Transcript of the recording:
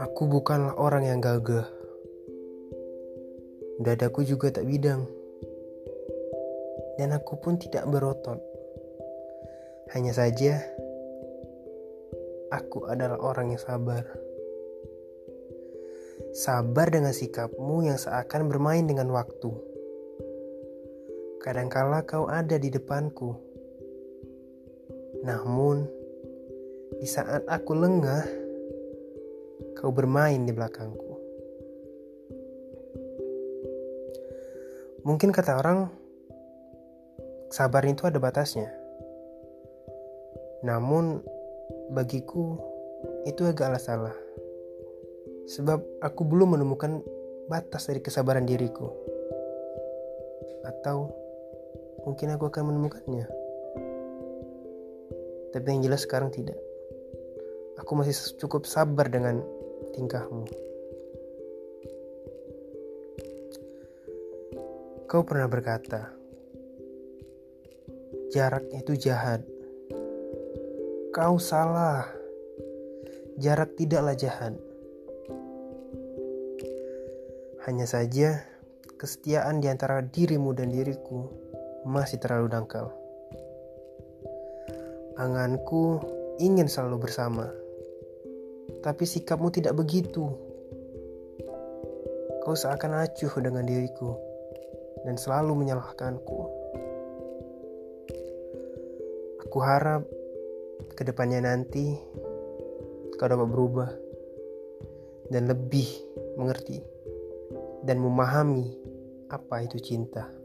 Aku bukanlah orang yang gagah. Dadaku juga tak bidang. Dan aku pun tidak berotot. Hanya saja, aku adalah orang yang sabar. Sabar dengan sikapmu yang seakan bermain dengan waktu. Kadangkala kau ada di depanku. Namun, di saat aku lengah, kau bermain di belakangku. Mungkin kata orang, sabar itu ada batasnya. Namun, bagiku itu agaklah salah. Sebab aku belum menemukan batas dari kesabaran diriku. Atau mungkin aku akan menemukannya. Tapi yang jelas sekarang tidak. Aku masih cukup sabar dengan tingkahmu. Kau pernah berkata, jarak itu jahat. Kau salah. Jarak tidaklah jahat. Hanya saja, kesetiaan di antara dirimu dan diriku masih terlalu dangkal. Anganku ingin selalu bersama, tapi sikapmu tidak begitu. Kau seakan acuh dengan diriku dan selalu menyalahkanku. Aku harap ke depannya nanti kau dapat berubah dan lebih mengerti dan memahami apa itu cinta.